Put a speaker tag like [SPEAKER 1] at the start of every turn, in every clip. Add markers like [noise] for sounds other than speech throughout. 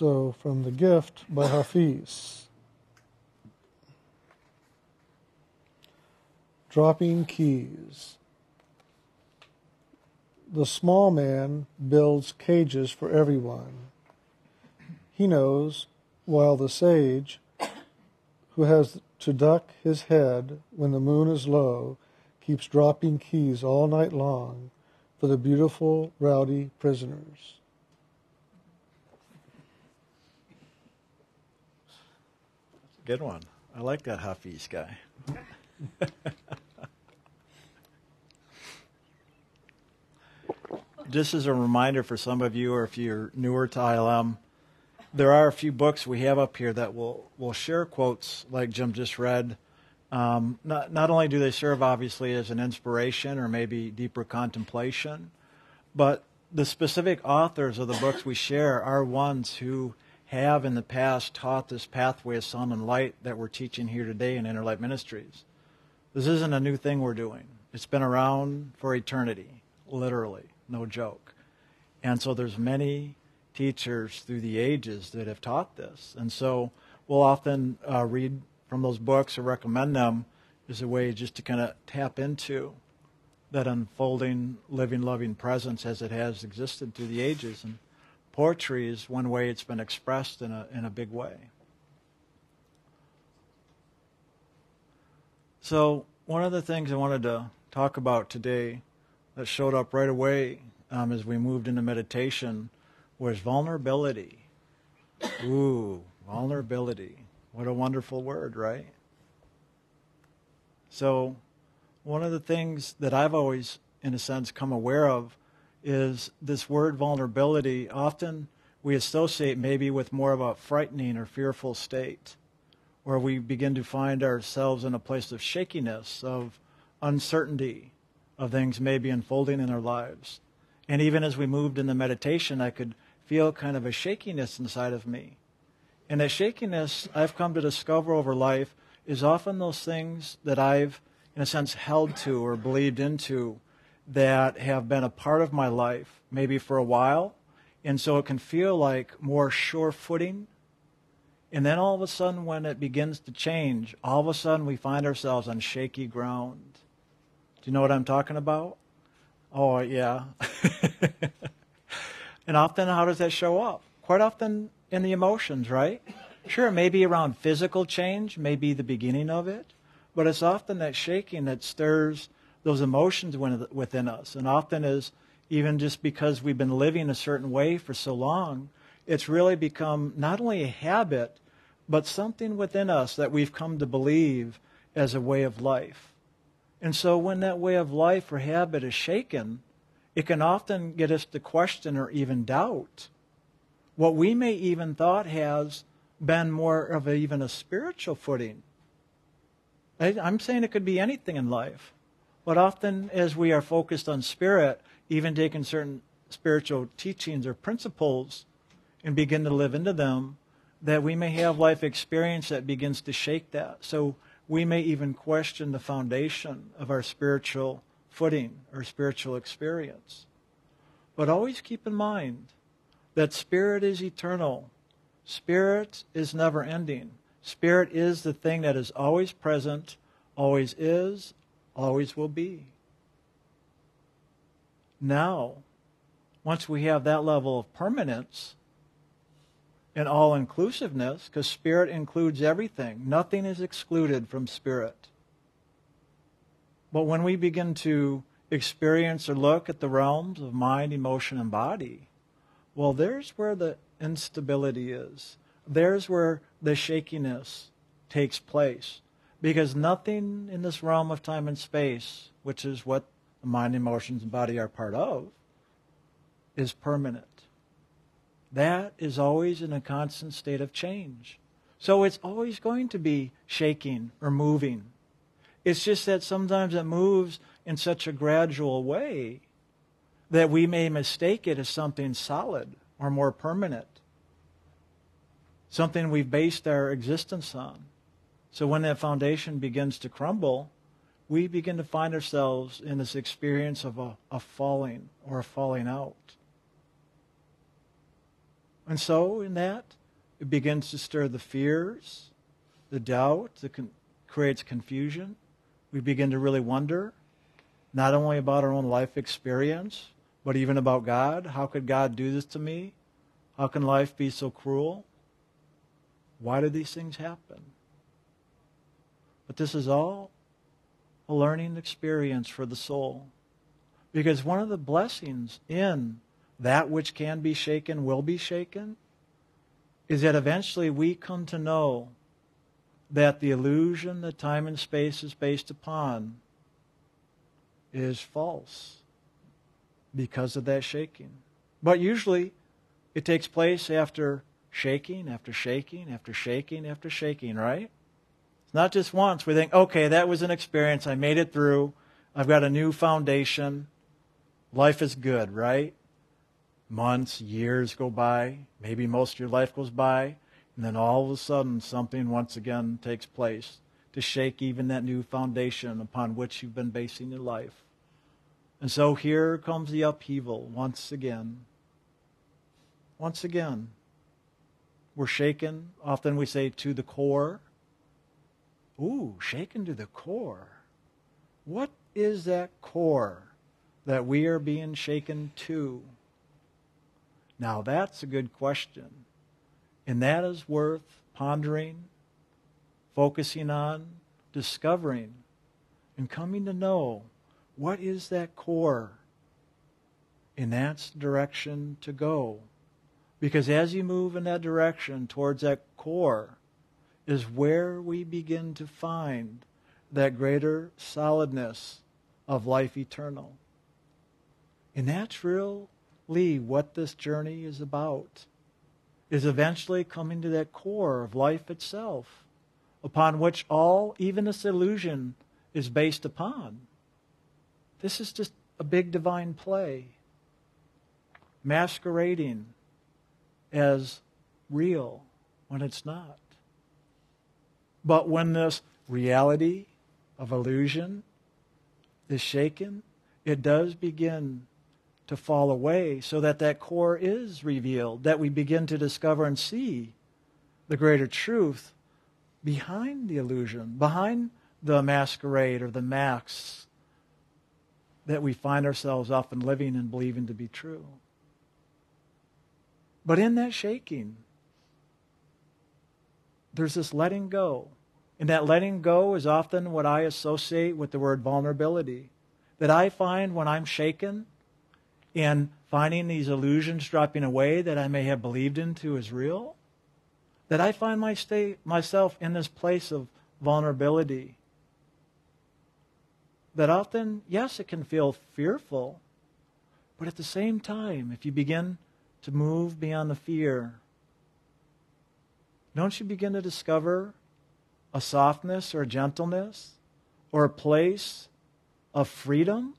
[SPEAKER 1] So, from the gift by Hafiz. Dropping keys. The small man builds cages for everyone. He knows, while the sage, who has to duck his head when the moon is low, keeps dropping keys all night long for the beautiful, rowdy prisoners.
[SPEAKER 2] Good one. I like that Hafiz guy. [laughs] Just as a reminder for some of you, or if you're newer to ILM, there are a few books we have up here that will will share quotes like Jim just read. Um, not not only do they serve obviously as an inspiration or maybe deeper contemplation, but the specific authors of the books we share are ones who have in the past taught this pathway of sun and light that we're teaching here today in Inner Light Ministries. This isn't a new thing we're doing. It's been around for eternity, literally, no joke. And so there's many teachers through the ages that have taught this. And so we'll often uh, read from those books or recommend them as a way just to kind of tap into that unfolding, living, loving presence as it has existed through the ages. And poetry is one way it's been expressed in a, in a big way. So, one of the things I wanted to talk about today that showed up right away um, as we moved into meditation was vulnerability. Ooh, vulnerability. What a wonderful word, right? So, one of the things that I've always, in a sense, come aware of is this word vulnerability. Often we associate maybe with more of a frightening or fearful state, where we begin to find ourselves in a place of shakiness, of uncertainty, of things maybe unfolding in our lives. And even as we moved in the meditation, I could feel kind of a shakiness inside of me. And that shakiness I've come to discover over life is often those things that I've, in a sense, held to or believed into that have been a part of my life, maybe for a while. And so it can feel like more sure footing. And then all of a sudden, when it begins to change, all of a sudden we find ourselves on shaky ground. Do you know what I'm talking about? Oh, yeah. [laughs] And often, how does that show up? Quite often in the emotions, right? Sure, maybe around physical change, maybe the beginning of it, but it's often that shaking that stirs those emotions within us. And often is even just because we've been living a certain way for so long, it's really become not only a habit, but something within us that we've come to believe as a way of life. And so when that way of life or habit is shaken, it can often get us to question or even doubt what we may even thought has been more of a, even a spiritual footing. I'm saying it could be anything in life. But often, as we are focused on spirit, even taking certain spiritual teachings or principles and begin to live into them, that we may have life experience that begins to shake that. So we may even question the foundation of our spiritual footing or spiritual experience. But always keep in mind that spirit is eternal. Spirit is never ending. Spirit is the thing that is always present, always is, always will be. Now, once we have that level of permanence and all inclusiveness, because spirit includes everything, nothing is excluded from spirit. But when we begin to experience or look at the realms of mind, emotion, and body, well, there's where the instability is. There's where the shakiness takes place. Because nothing in this realm of time and space, which is what the mind, emotions, and body are part of, is permanent. That is always in a constant state of change. So it's always going to be shaking or moving it's just that sometimes it moves in such a gradual way that we may mistake it as something solid or more permanent, something we've based our existence on. So when that foundation begins to crumble, we begin to find ourselves in this experience of a, a falling or a falling out. And so, in that, it begins to stir the fears, the doubt, that con- creates confusion. We begin to really wonder, not only about our own life experience, but even about God. How could God do this to me? How can life be so cruel? Why do these things happen? But this is all a learning experience for the soul. Because one of the blessings in that which can be shaken will be shaken is that eventually we come to know that the illusion that time and space is based upon is false because of that shaking. But usually it takes place after shaking, after shaking, after shaking, after shaking, right? It's not just once. We think, okay, that was an experience. I made it through. I've got a new foundation. Life is good, right? Months, years go by. Maybe most of your life goes by. And then all of a sudden, something once again takes place to shake even that new foundation upon which you've been basing your life. And so here comes the upheaval once again. Once again, we're shaken. Often we say to the core. Ooh, shaken to the core. What is that core that we are being shaken to? Now, that's a good question. And that is worth pondering, focusing on, discovering, and coming to know what is that core? And that's direction to go. Because as you move in that direction towards that core, is where we begin to find that greater solidness of life eternal. And that's really what this journey is about, is eventually coming to that core of life itself, upon which all, even this illusion, is based upon. This is just a big divine play, masquerading as real when it's not. But when this reality of illusion is shaken, it does begin to fall away so that that core is revealed, that we begin to discover and see the greater truth behind the illusion, behind the masquerade or the masks that we find ourselves often living and believing to be true. But in that shaking, there's this letting go. And that letting go is often what I associate with the word vulnerability. That I find when I'm shaken and finding these illusions dropping away that I may have believed into as real, that I find my myself in this place of vulnerability that often, yes, it can feel fearful, but at the same time, if you begin to move beyond the fear, don't you begin to discover a softness or a gentleness or a place of freedom?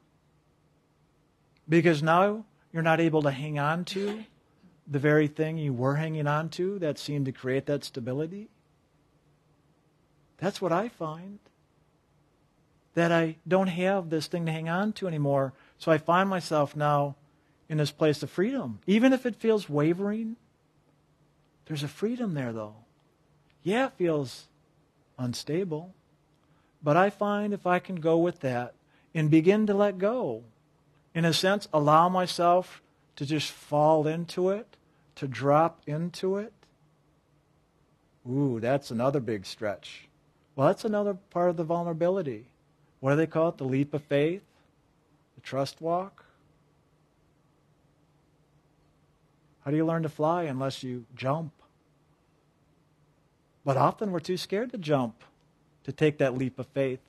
[SPEAKER 2] Because now you're not able to hang on to the very thing you were hanging on to that seemed to create that stability. That's what I find that I don't have this thing to hang on to anymore. So I find myself now in this place of freedom. Even if it feels wavering, there's a freedom there, though. Yeah, it feels unstable. But I find if I can go with that and begin to let go, in a sense, allow myself to just fall into it, to drop into it. Ooh, that's another big stretch. Well, that's another part of the vulnerability what do they call it? The leap of faith? The trust walk? How do you learn to fly unless you jump? But often we're too scared to jump, to take that leap of faith.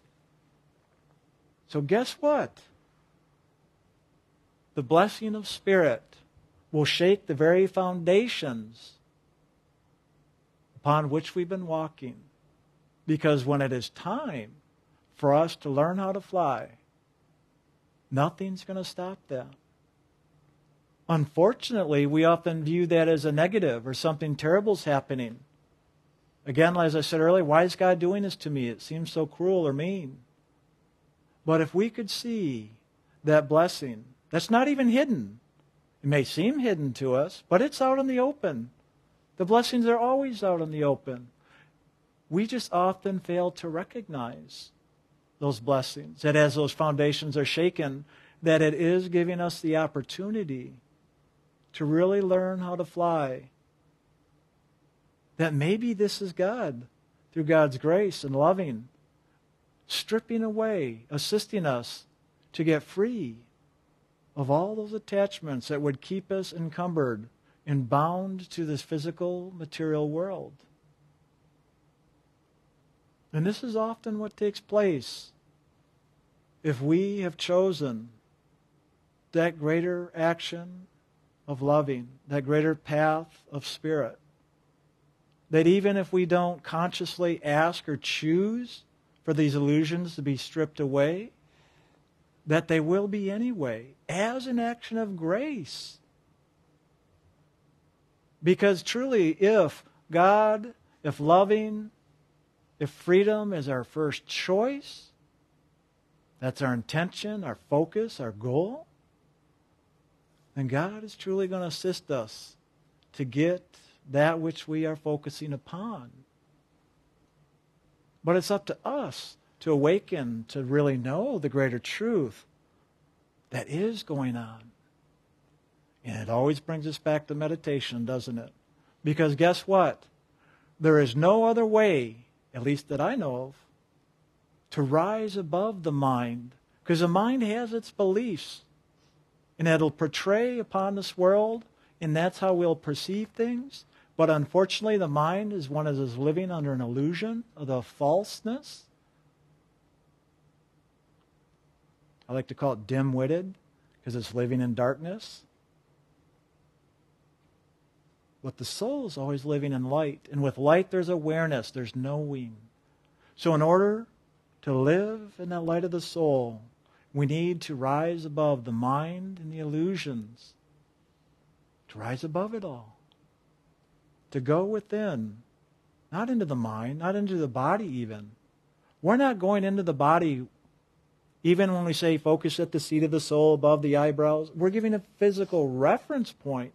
[SPEAKER 2] So, guess what? The blessing of Spirit will shake the very foundations upon which we've been walking. Because when it is time for us to learn how to fly, nothing's going to stop that. Unfortunately, we often view that as a negative or something terrible's happening. Again, as I said earlier, why is God doing this to me? It seems so cruel or mean. But if we could see that blessing, that's not even hidden. It may seem hidden to us, but it's out in the open. The blessings are always out in the open. We just often fail to recognize those blessings, that as those foundations are shaken, that it is giving us the opportunity to really learn how to fly. That maybe this is God, through God's grace and loving, stripping away, assisting us to get free of all those attachments that would keep us encumbered and bound to this physical, material world. And this is often what takes place if we have chosen that greater action of loving, that greater path of spirit. That even if we don't consciously ask or choose for these illusions to be stripped away, that they will be anyway, as an action of grace. Because truly, if God, if loving, if freedom is our first choice, that's our intention, our focus, our goal, then God is truly going to assist us to get that which we are focusing upon. But it's up to us to awaken, to really know the greater truth that is going on. And it always brings us back to meditation, doesn't it? Because guess what? There is no other way, at least that I know of, to rise above the mind. Because the mind has its beliefs. And it'll portray upon this world, and that's how we'll perceive things. But unfortunately, the mind is one that is living under an illusion of the falseness I like to call it dim witted because it's living in darkness. But the soul is always living in light. And with light, there's awareness, there's knowing. So, in order to live in that light of the soul, we need to rise above the mind and the illusions, to rise above it all, to go within, not into the mind, not into the body even. We're not going into the body even when we say focus at the seat of the soul above the eyebrows, we're giving a physical reference point.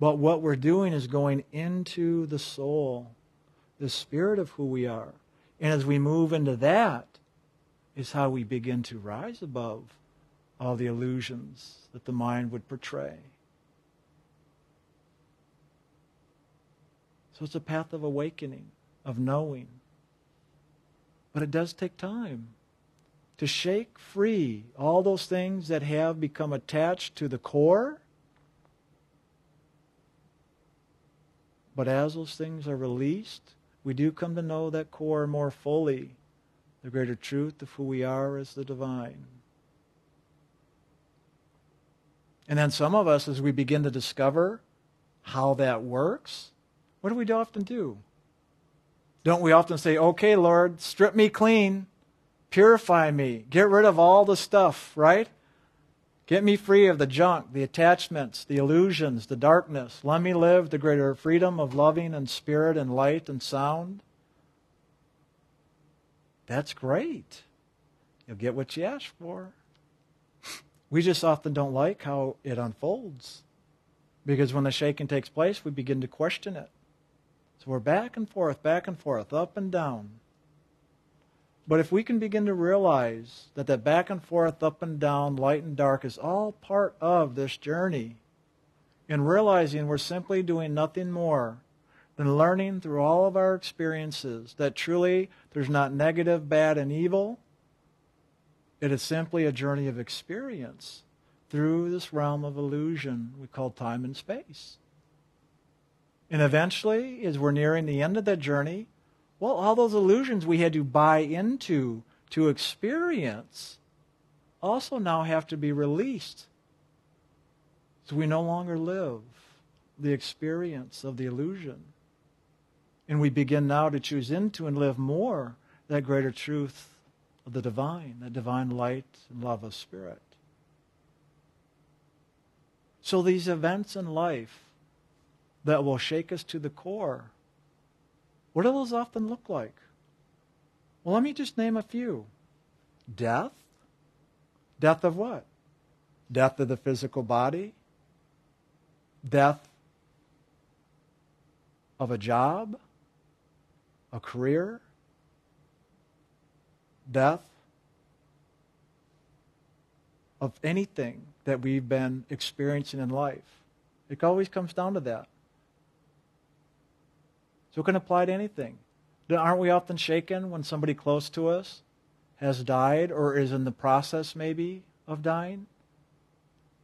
[SPEAKER 2] But what we're doing is going into the soul, the spirit of who we are. And as we move into that, is how we begin to rise above all the illusions that the mind would portray. So it's a path of awakening, of knowing. But it does take time to shake free all those things that have become attached to the core. But as those things are released, we do come to know that core more fully, the greater truth of who we are as the divine. And then some of us, as we begin to discover how that works, what do we often do? Don't we often say, okay, Lord, strip me clean. Purify me. Get rid of all the stuff, right? Get me free of the junk, the attachments, the illusions, the darkness. Let me live the greater freedom of loving and spirit and light and sound. That's great. You'll get what you ask for. [laughs] We just often don't like how it unfolds. Because when the shaking takes place, we begin to question it. So we're back and forth, back and forth, up and down. But if we can begin to realize that that back and forth, up and down, light and dark is all part of this journey, and realizing we're simply doing nothing more than learning through all of our experiences that truly there's not negative, bad, and evil. It is simply a journey of experience through this realm of illusion we call time and space. And eventually, as we're nearing the end of that journey, well, all those illusions we had to buy into to experience also now have to be released. So we no longer live the experience of the illusion. And we begin now to choose into and live more that greater truth of the divine, that divine light and love of spirit. So these events in life that will shake us to the core what do those often look like? Well, let me just name a few death. Death of what? Death of the physical body, death of a job, a career, death of anything that we've been experiencing in life. It always comes down to that. So it can apply to anything. Aren't we often shaken when somebody close to us has died or is in the process, maybe, of dying?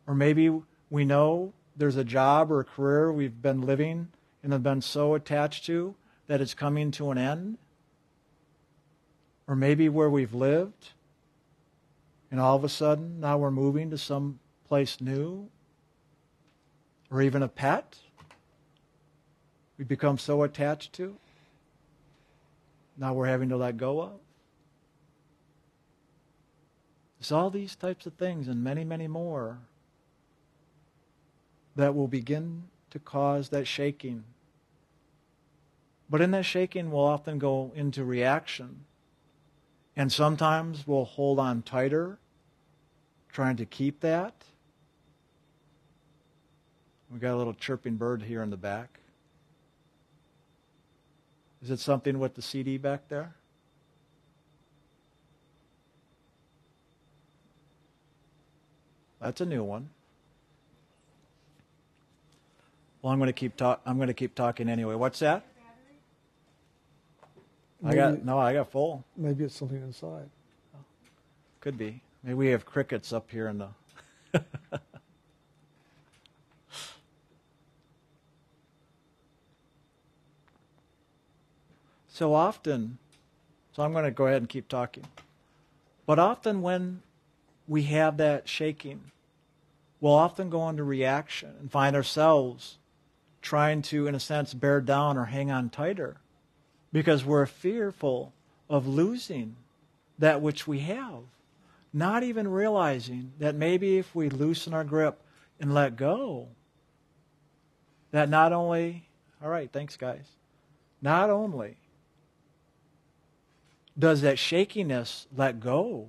[SPEAKER 2] Or maybe we know there's a job or a career we've been living and have been so attached to that it's coming to an end? Or maybe where we've lived and all of a sudden now we're moving to some place new? Or even a pet we become so attached to? Now we're having to let go of? It's all these types of things and many, many more that will begin to cause that shaking. But in that shaking, we'll often go into reaction. And sometimes we'll hold on tighter, trying to keep that. We got a little chirping bird here in the back. Is it something with the CD back there? That's a new one. Well, I'm going to keep talk. I'm going to keep talking anyway. What's that? I got no. I got full.
[SPEAKER 1] Maybe it's something inside.
[SPEAKER 2] Could be. Maybe we have crickets up here in the. [laughs] so often, so I'm going to go ahead and keep talking. But often when we have that shaking, we'll often go into reaction and find ourselves trying to, in a sense, bear down or hang on tighter because we're fearful of losing that which we have. Not even realizing that maybe if we loosen our grip and let go, that not only, all right, thanks, guys, not only does that shakiness let go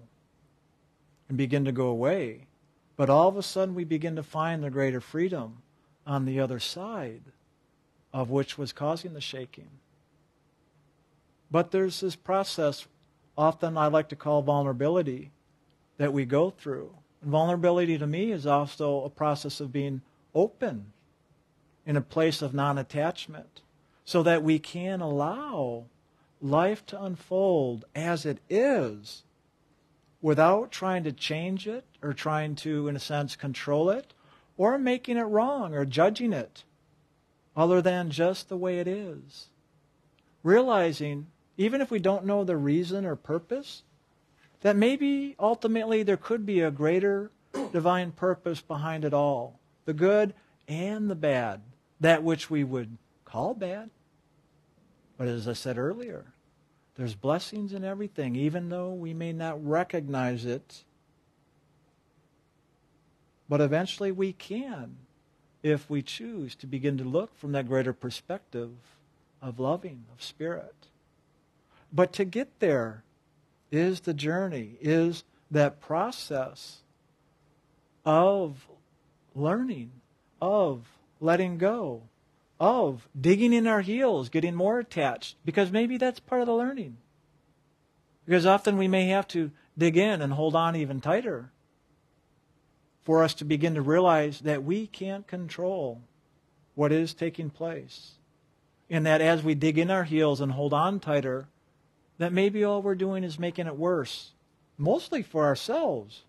[SPEAKER 2] and begin to go away, but all of a sudden we begin to find the greater freedom on the other side of which was causing the shaking. But there's this process, often I like to call vulnerability, that we go through. And vulnerability to me is also a process of being open in a place of non attachment so that we can allow life to unfold as it is without trying to change it or trying to, in a sense, control it or making it wrong or judging it other than just the way it is. Realizing, even if we don't know the reason or purpose, that maybe ultimately there could be a greater divine purpose behind it all the good and the bad, that which we would call bad. But as I said earlier, there's blessings in everything, even though we may not recognize it. But eventually we can if we choose to begin to look from that greater perspective of loving, of spirit. But to get there is the journey, is that process of learning, of letting go, of digging in our heels, getting more attached, because maybe that's part of the learning. Because often we may have to dig in and hold on even tighter for us to begin to realize that we can't control what is taking place. And that as we dig in our heels and hold on tighter, that maybe all we're doing is making it worse, mostly for ourselves,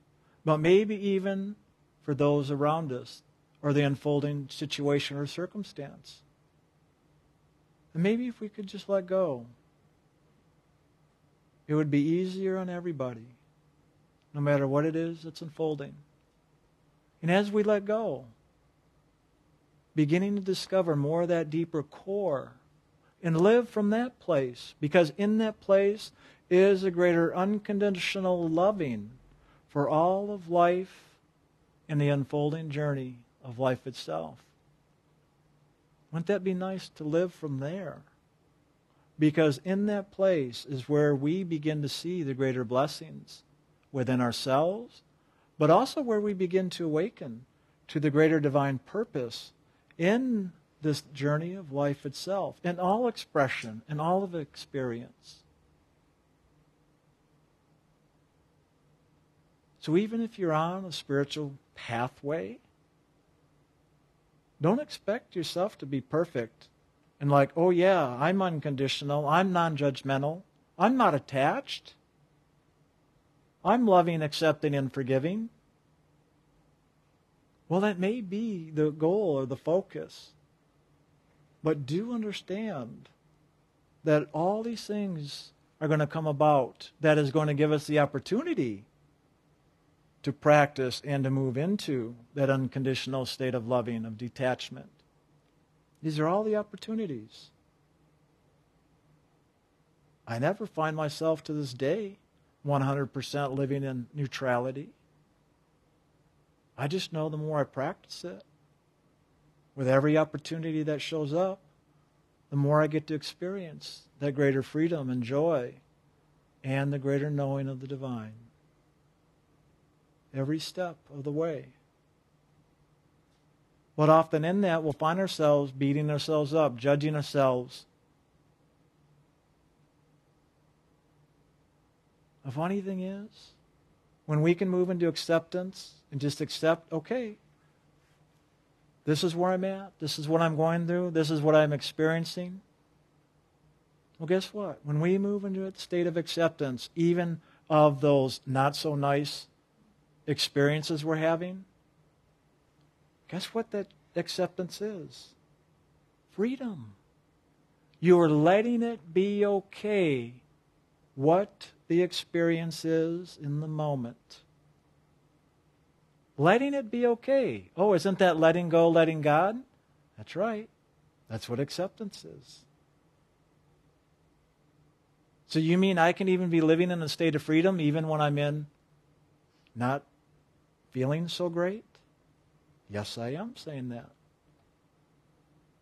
[SPEAKER 2] but maybe even for those around us or the unfolding situation or circumstance. And maybe if we could just let go, it would be easier on everybody, no matter what it is that's unfolding. And as we let go, beginning to discover more of that deeper core and live from that place, because in that place is a greater unconditional loving for all of life and the unfolding journey of life itself. Wouldn't that be nice to live from there? Because in that place is where we begin to see the greater blessings within ourselves but also where we begin to awaken to the greater divine purpose in this journey of life itself, in all expression, in all of experience. So even if you're on a spiritual pathway, don't expect yourself to be perfect and like, oh yeah, I'm unconditional, I'm non judgmental, I'm not attached, I'm loving, accepting, and forgiving. Well, that may be the goal or the focus. But do understand that all these things are going to come about that is going to give us the opportunity to practice and to move into that unconditional state of loving, of detachment. These are all the opportunities. I never find myself to this day 100% living in neutrality. I just know the more I practice it, with every opportunity that shows up, the more I get to experience that greater freedom and joy and the greater knowing of the divine. Every step of the way. But often in that, we'll find ourselves beating ourselves up, judging ourselves. The funny thing is, when we can move into acceptance and just accept, okay, this is where I'm at, this is what I'm going through, this is what I'm experiencing. Well, guess what? When we move into a state of acceptance, even of those not so nice experiences we're having, guess what that acceptance is? Freedom. You're letting it be okay what the experience is in the moment. Letting it be okay. Oh, isn't that letting go, letting God? That's right. That's what acceptance is. So you mean I can even be living in a state of freedom even when I'm in not feeling so great? Yes, I am saying that.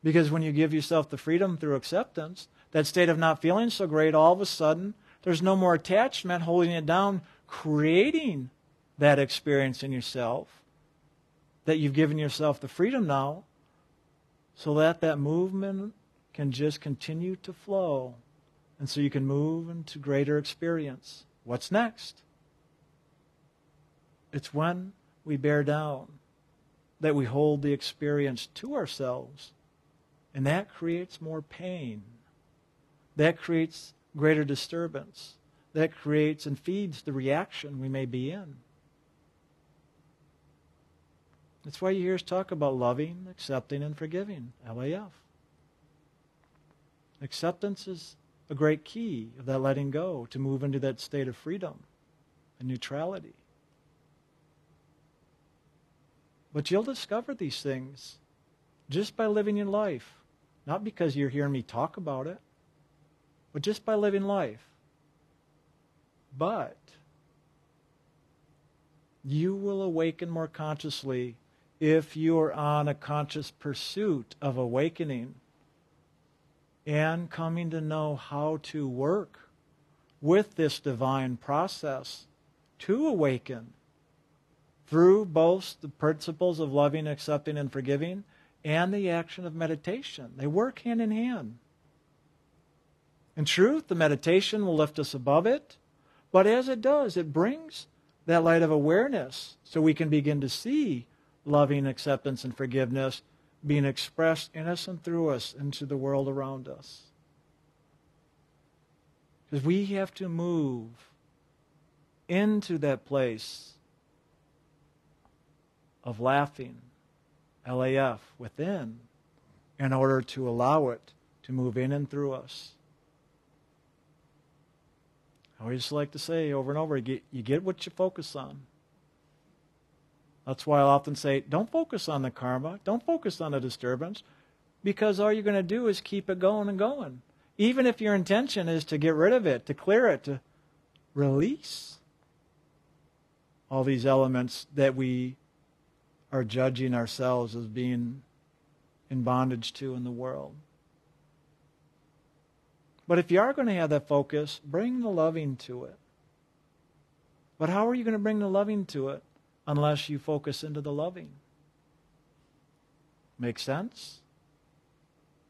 [SPEAKER 2] Because when you give yourself the freedom through acceptance, that state of not feeling so great, all of a sudden, there's no more attachment holding it down, creating that experience in yourself. That you've given yourself the freedom now so that that movement can just continue to flow. And so you can move into greater experience. What's next? It's when we bear down that we hold the experience to ourselves. And that creates more pain. That creates greater disturbance. That creates and feeds the reaction we may be in. That's why you hear us talk about loving, accepting, and forgiving. LAF. Acceptance is a great key of that letting go to move into that state of freedom and neutrality. But you'll discover these things just by living your life, not because you're hearing me talk about it, but just by living life. But you will awaken more consciously if you're on a conscious pursuit of awakening and coming to know how to work with this divine process to awaken through both the principles of loving, accepting, and forgiving and the action of meditation. They work hand in hand. In truth, the meditation will lift us above it, but as it does, it brings that light of awareness so we can begin to see loving acceptance and forgiveness being expressed in us and through us into the world around us. Because we have to move into that place of laughing, LAF, within, in order to allow it to move in and through us. I always like to say over and over, you get, what you focus on. That's why I'll often say, don't focus on the karma, don't focus on the disturbance, because all you're going to do is keep it going and going. Even if your intention is to get rid of it, to clear it, to release all these elements that we are judging ourselves as being in bondage to in the world. But if you are going to have that focus, bring the loving to it. But how are you going to bring the loving to it? unless you focus into the loving. Make sense?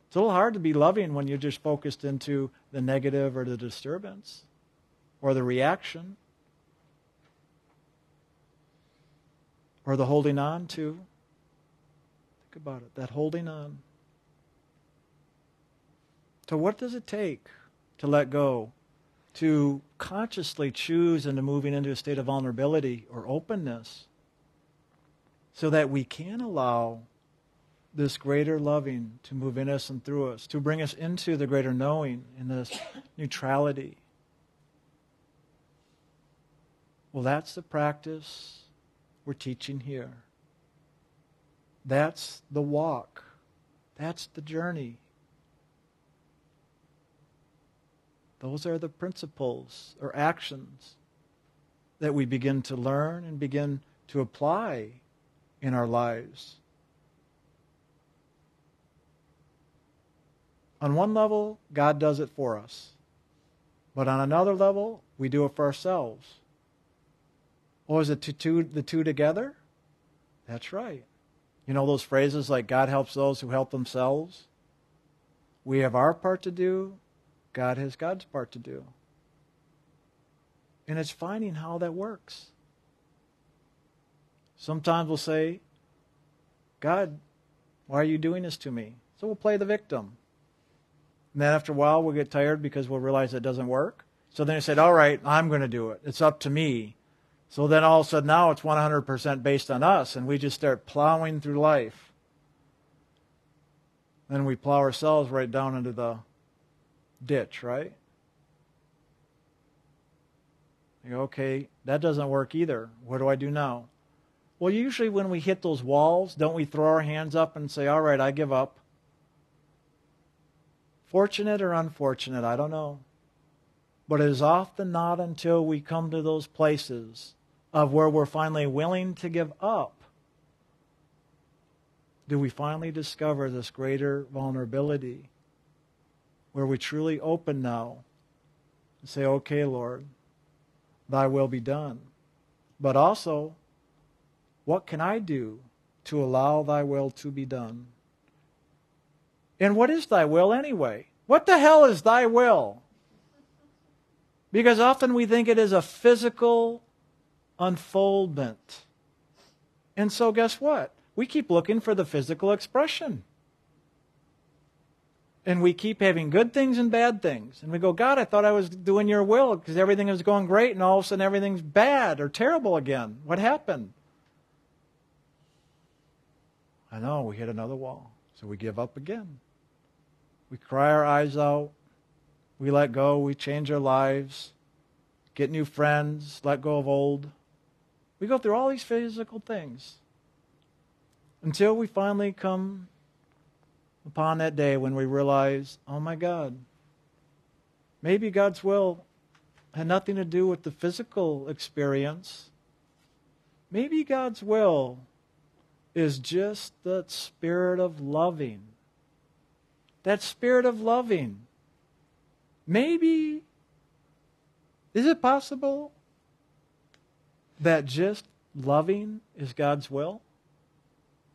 [SPEAKER 2] It's a little hard to be loving when you're just focused into the negative or the disturbance or the reaction or the holding on to. Think about it that holding on. So, what does it take to let go? To consciously choose into moving into a state of vulnerability or openness so that we can allow this greater loving to move in us and through us, to bring us into the greater knowing in this neutrality. Well, that's the practice we're teaching here. That's the walk. That's the journey. Those are the principles or actions that we begin to learn and begin to apply in our lives. On one level, God does it for us. But on another level, we do it for ourselves. Or is it to two, the two together? That's right. You know those phrases like God helps those who help themselves? We have our part to do, God has God's part to do. And it's finding how that works. Sometimes we'll say, God, why are you doing this to me? So we'll play the victim. And then after a while, we'll get tired because we'll realize it doesn't work. So then he said, All right, I'm going to do it. It's up to me. So then all of a sudden now it's 100% based on us, and we just start plowing through life. Then we plow ourselves right down into the ditch, right? Okay, that doesn't work either. What do I do now? Well, usually when we hit those walls, don't we throw our hands up and say, all right, I give up? Fortunate or unfortunate, I don't know. But it is often not until we come to those places of where we're finally willing to give up do we finally discover this greater vulnerability where we truly open now and say, okay, Lord, thy will be done. But also, what can I do to allow thy will to be done? And what is thy will anyway? What the hell is thy will? Because often we think it is a physical unfoldment. And so, guess what? We keep looking for the physical expression. And we keep having good things and bad things. And we go, God, I thought I was doing your will because everything was going great, and all of a sudden everything's bad or terrible again. What happened? I know, we hit another wall. So we give up again. We cry our eyes out. We let go. We change our lives. Get new friends. Let go of old. We go through all these physical things until we finally come upon that day when we realize, oh my God, maybe God's will had nothing to do with the physical experience. Maybe God's will is just that spirit of loving. That spirit of loving. Maybe, is it possible that just loving is God's will?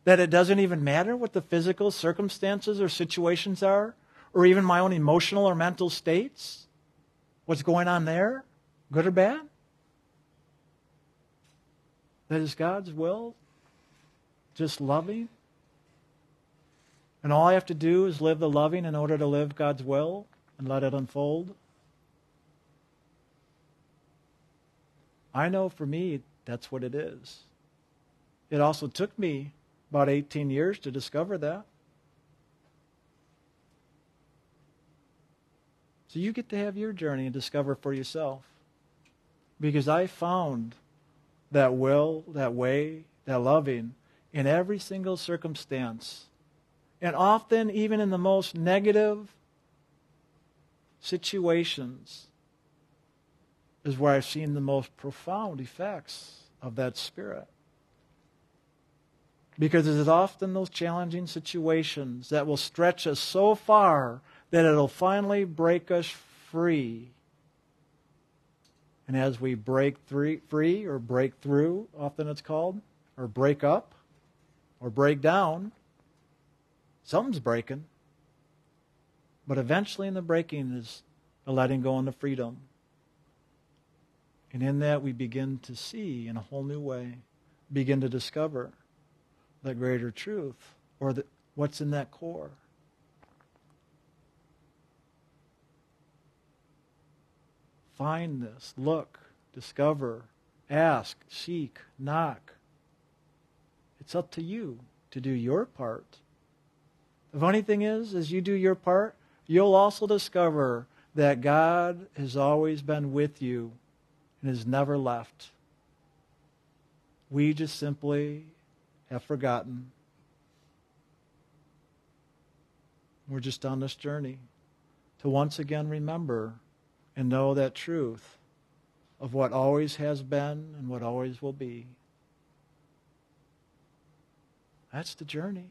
[SPEAKER 2] That it doesn't even matter what the physical circumstances or situations are, or even my own emotional or mental states? What's going on there, good or bad? That is God's will, just loving. And all I have to do is live the loving in order to live God's will and let it unfold. I know for me, that's what it is. It also took me about 18 years to discover that. So you get to have your journey and discover for yourself. Because I found that will, that way, that loving in every single circumstance. And often, even in the most negative situations, is where I've seen the most profound effects of that spirit. Because it is often those challenging situations that will stretch us so far that it'll finally break us free. And as we break free or break through, often it's called, or break up or break down, Something's breaking. But eventually, in the breaking, is the letting go the freedom. And in that, we begin to see in a whole new way, begin to discover that greater truth or the, what's in that core. Find this, look, discover, ask, seek, knock. It's up to you to do your part. The funny thing is, as you do your part, you'll also discover that God has always been with you and has never left. We just simply have forgotten. We're just on this journey to once again remember and know that truth of what always has been and what always will be. That's the journey.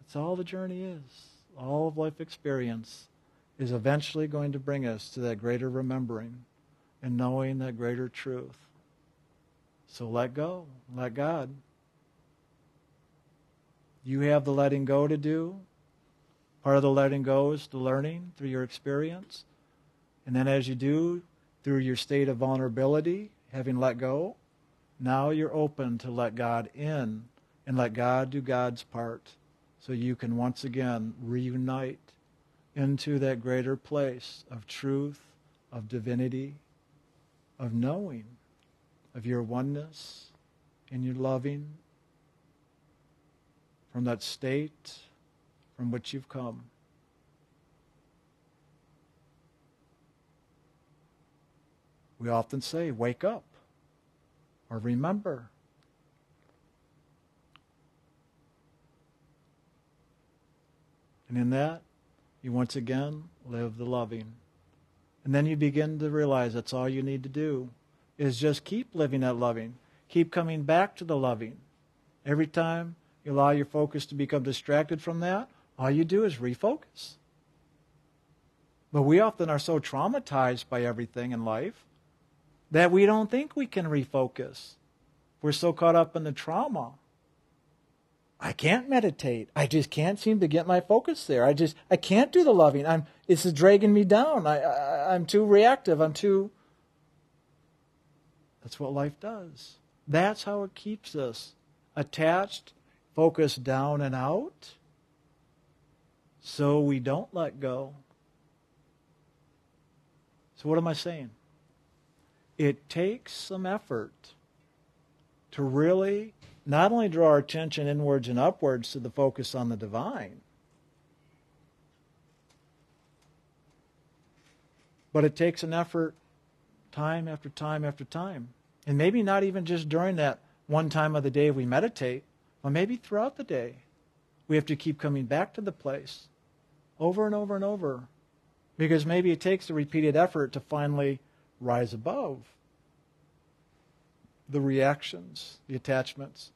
[SPEAKER 2] That's all the journey is. All of life experience is eventually going to bring us to that greater remembering and knowing that greater truth. So let go. Let God. You have the letting go to do. Part of the letting go is the learning through your experience. And then as you do, through your state of vulnerability, having let go, now you're open to let God in and let God do God's part so you can once again reunite into that greater place of truth, of divinity, of knowing, of your oneness and your loving from that state from which you've come. We often say, wake up or remember. And in that, you once again live the loving. And then you begin to realize that's all you need to do is just keep living that loving. Keep coming back to the loving. Every time you allow your focus to become distracted from that, all you do is refocus. But we often are so traumatized by everything in life that we don't think we can refocus. We're so caught up in the trauma. I can't meditate. I just can't seem to get my focus there. I just I can't do the loving. I'm it's dragging me down. I, I I'm too reactive. I'm too That's what life does. That's how it keeps us attached, focused down and out. So we don't let go. So what am I saying? It takes some effort to really not only draw our attention inwards and upwards to the focus on the divine, but it takes an effort time after time after time. And maybe not even just during that one time of the day we meditate, but maybe throughout the day. We have to keep coming back to the place over and over and over because maybe it takes a repeated effort to finally rise above the reactions, the attachments.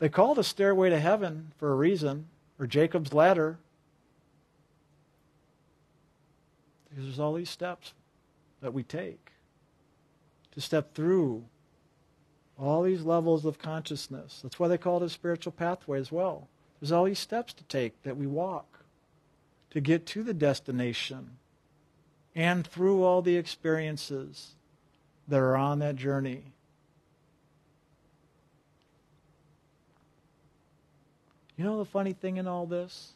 [SPEAKER 2] They call the stairway to heaven for a reason, or Jacob's ladder, because there's all these steps that we take to step through all these levels of consciousness. That's why they call it a spiritual pathway as well. There's all these steps to take that we walk to get to the destination and through all the experiences that are on that journey. You know the funny thing in all this?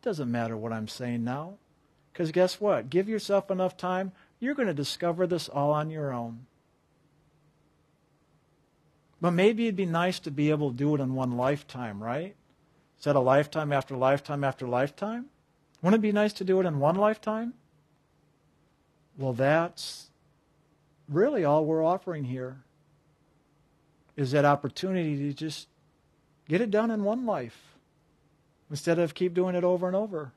[SPEAKER 2] It doesn't matter what I'm saying now. Because guess what? Give yourself enough time, you're going to discover this all on your own. But maybe it'd be nice to be able to do it in one lifetime, right? Instead of lifetime after lifetime after lifetime? Wouldn't it be nice to do it in one lifetime? Well, that's really all we're offering here is that opportunity to just Get it done in one life instead of keep doing it over and over.